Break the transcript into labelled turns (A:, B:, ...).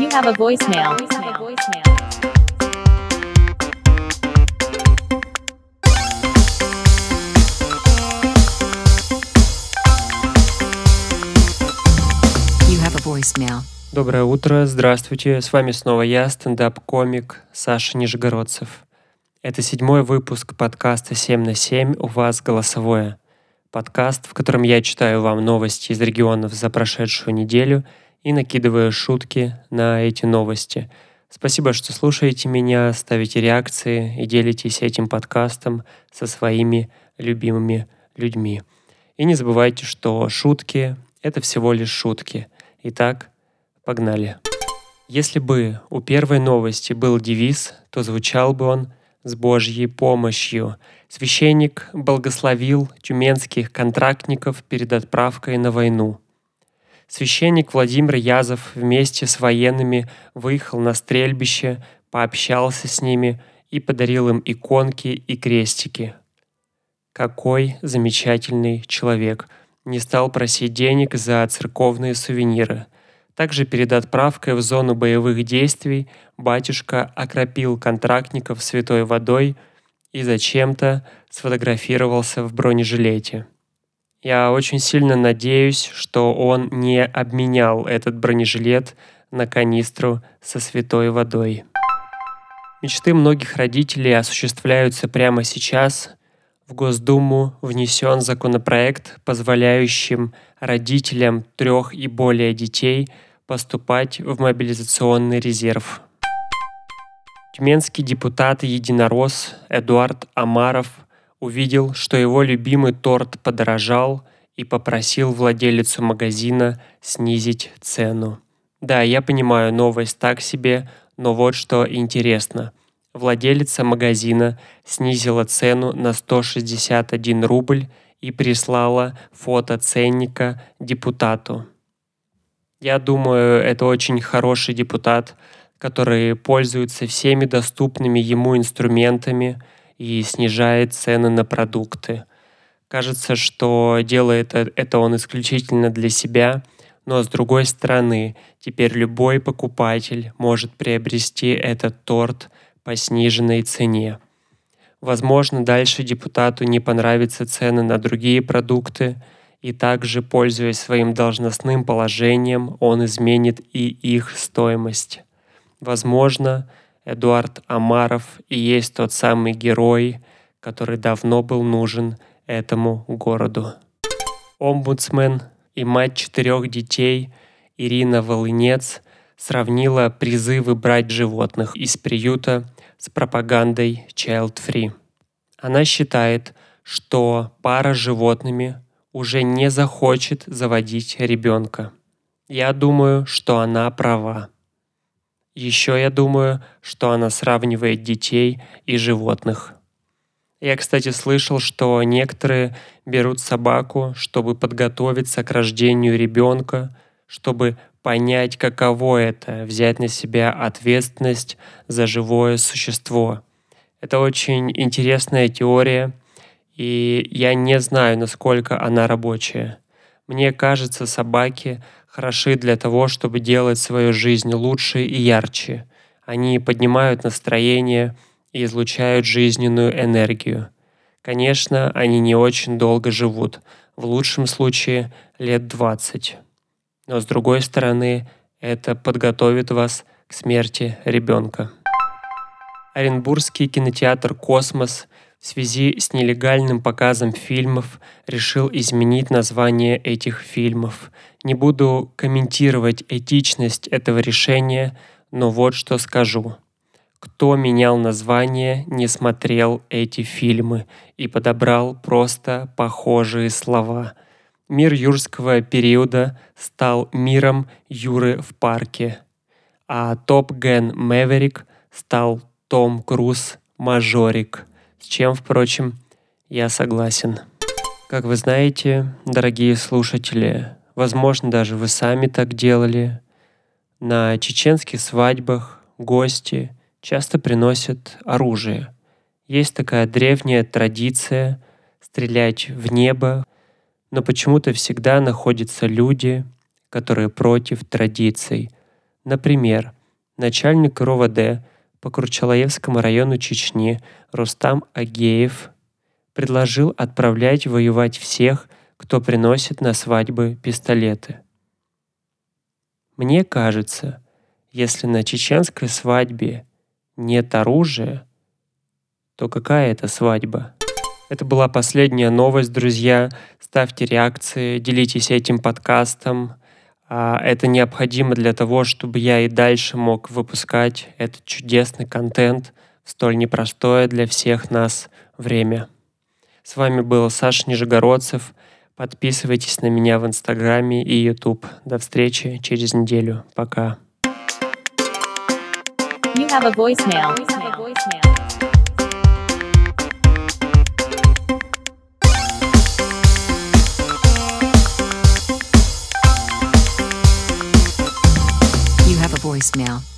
A: You have a voicemail.
B: You have a voicemail.
C: Доброе утро, здравствуйте, с вами снова я, стендап-комик Саша Нижегородцев. Это седьмой выпуск подкаста «7 на 7» у вас голосовое. Подкаст, в котором я читаю вам новости из регионов за прошедшую неделю и накидываю шутки на эти новости. Спасибо, что слушаете меня, ставите реакции и делитесь этим подкастом со своими любимыми людьми. И не забывайте, что шутки — это всего лишь шутки. Итак, погнали. Если бы у первой новости был девиз, то звучал бы он «С Божьей помощью». Священник благословил тюменских контрактников перед отправкой на войну. Священник Владимир Язов вместе с военными выехал на стрельбище, пообщался с ними и подарил им иконки и крестики. Какой замечательный человек. Не стал просить денег за церковные сувениры. Также перед отправкой в зону боевых действий батюшка окропил контрактников святой водой и зачем-то сфотографировался в бронежилете. Я очень сильно надеюсь, что он не обменял этот бронежилет на канистру со святой водой. Мечты многих родителей осуществляются прямо сейчас. В Госдуму внесен законопроект, позволяющим родителям трех и более детей поступать в мобилизационный резерв. Тюменский депутат единорос Эдуард Амаров увидел, что его любимый торт подорожал и попросил владелицу магазина снизить цену. Да, я понимаю, новость так себе, но вот что интересно. Владелица магазина снизила цену на 161 рубль и прислала фото ценника депутату. Я думаю, это очень хороший депутат, который пользуется всеми доступными ему инструментами и снижает цены на продукты. Кажется, что делает э- это он исключительно для себя, но с другой стороны, теперь любой покупатель может приобрести этот торт по сниженной цене. Возможно, дальше депутату не понравятся цены на другие продукты, и также, пользуясь своим должностным положением, он изменит и их стоимость. Возможно, Эдуард Амаров и есть тот самый герой, который давно был нужен этому городу. Омбудсмен и мать четырех детей Ирина Волынец сравнила призывы брать животных из приюта с пропагандой Child Free. Она считает, что пара с животными уже не захочет заводить ребенка. Я думаю, что она права. Еще я думаю, что она сравнивает детей и животных. Я, кстати, слышал, что некоторые берут собаку, чтобы подготовиться к рождению ребенка, чтобы понять, каково это, взять на себя ответственность за живое существо. Это очень интересная теория, и я не знаю, насколько она рабочая. Мне кажется, собаки хороши для того, чтобы делать свою жизнь лучше и ярче. Они поднимают настроение и излучают жизненную энергию. Конечно, они не очень долго живут, в лучшем случае лет 20. Но с другой стороны, это подготовит вас к смерти ребенка. Оренбургский кинотеатр «Космос» в связи с нелегальным показом фильмов решил изменить название этих фильмов. Не буду комментировать этичность этого решения, но вот что скажу. Кто менял название, не смотрел эти фильмы и подобрал просто похожие слова. Мир юрского периода стал миром Юры в парке, а Топ Ген Мэверик стал Том Круз Мажорик – с чем, впрочем, я согласен. Как вы знаете, дорогие слушатели, возможно, даже вы сами так делали, на чеченских свадьбах гости часто приносят оружие. Есть такая древняя традиция стрелять в небо, но почему-то всегда находятся люди, которые против традиций. Например, начальник РОВД по Курчалаевскому району Чечни Рустам Агеев предложил отправлять воевать всех, кто приносит на свадьбы пистолеты. Мне кажется, если на чеченской свадьбе нет оружия, то какая это свадьба? Это была последняя новость, друзья. Ставьте реакции, делитесь этим подкастом. А, это необходимо для того, чтобы я и дальше мог выпускать этот чудесный контент в столь непростое для всех нас время. С вами был Саша Нижегородцев. Подписывайтесь на меня в Инстаграме и YouTube. До встречи через неделю. Пока.
A: You have a voicemail.
B: now.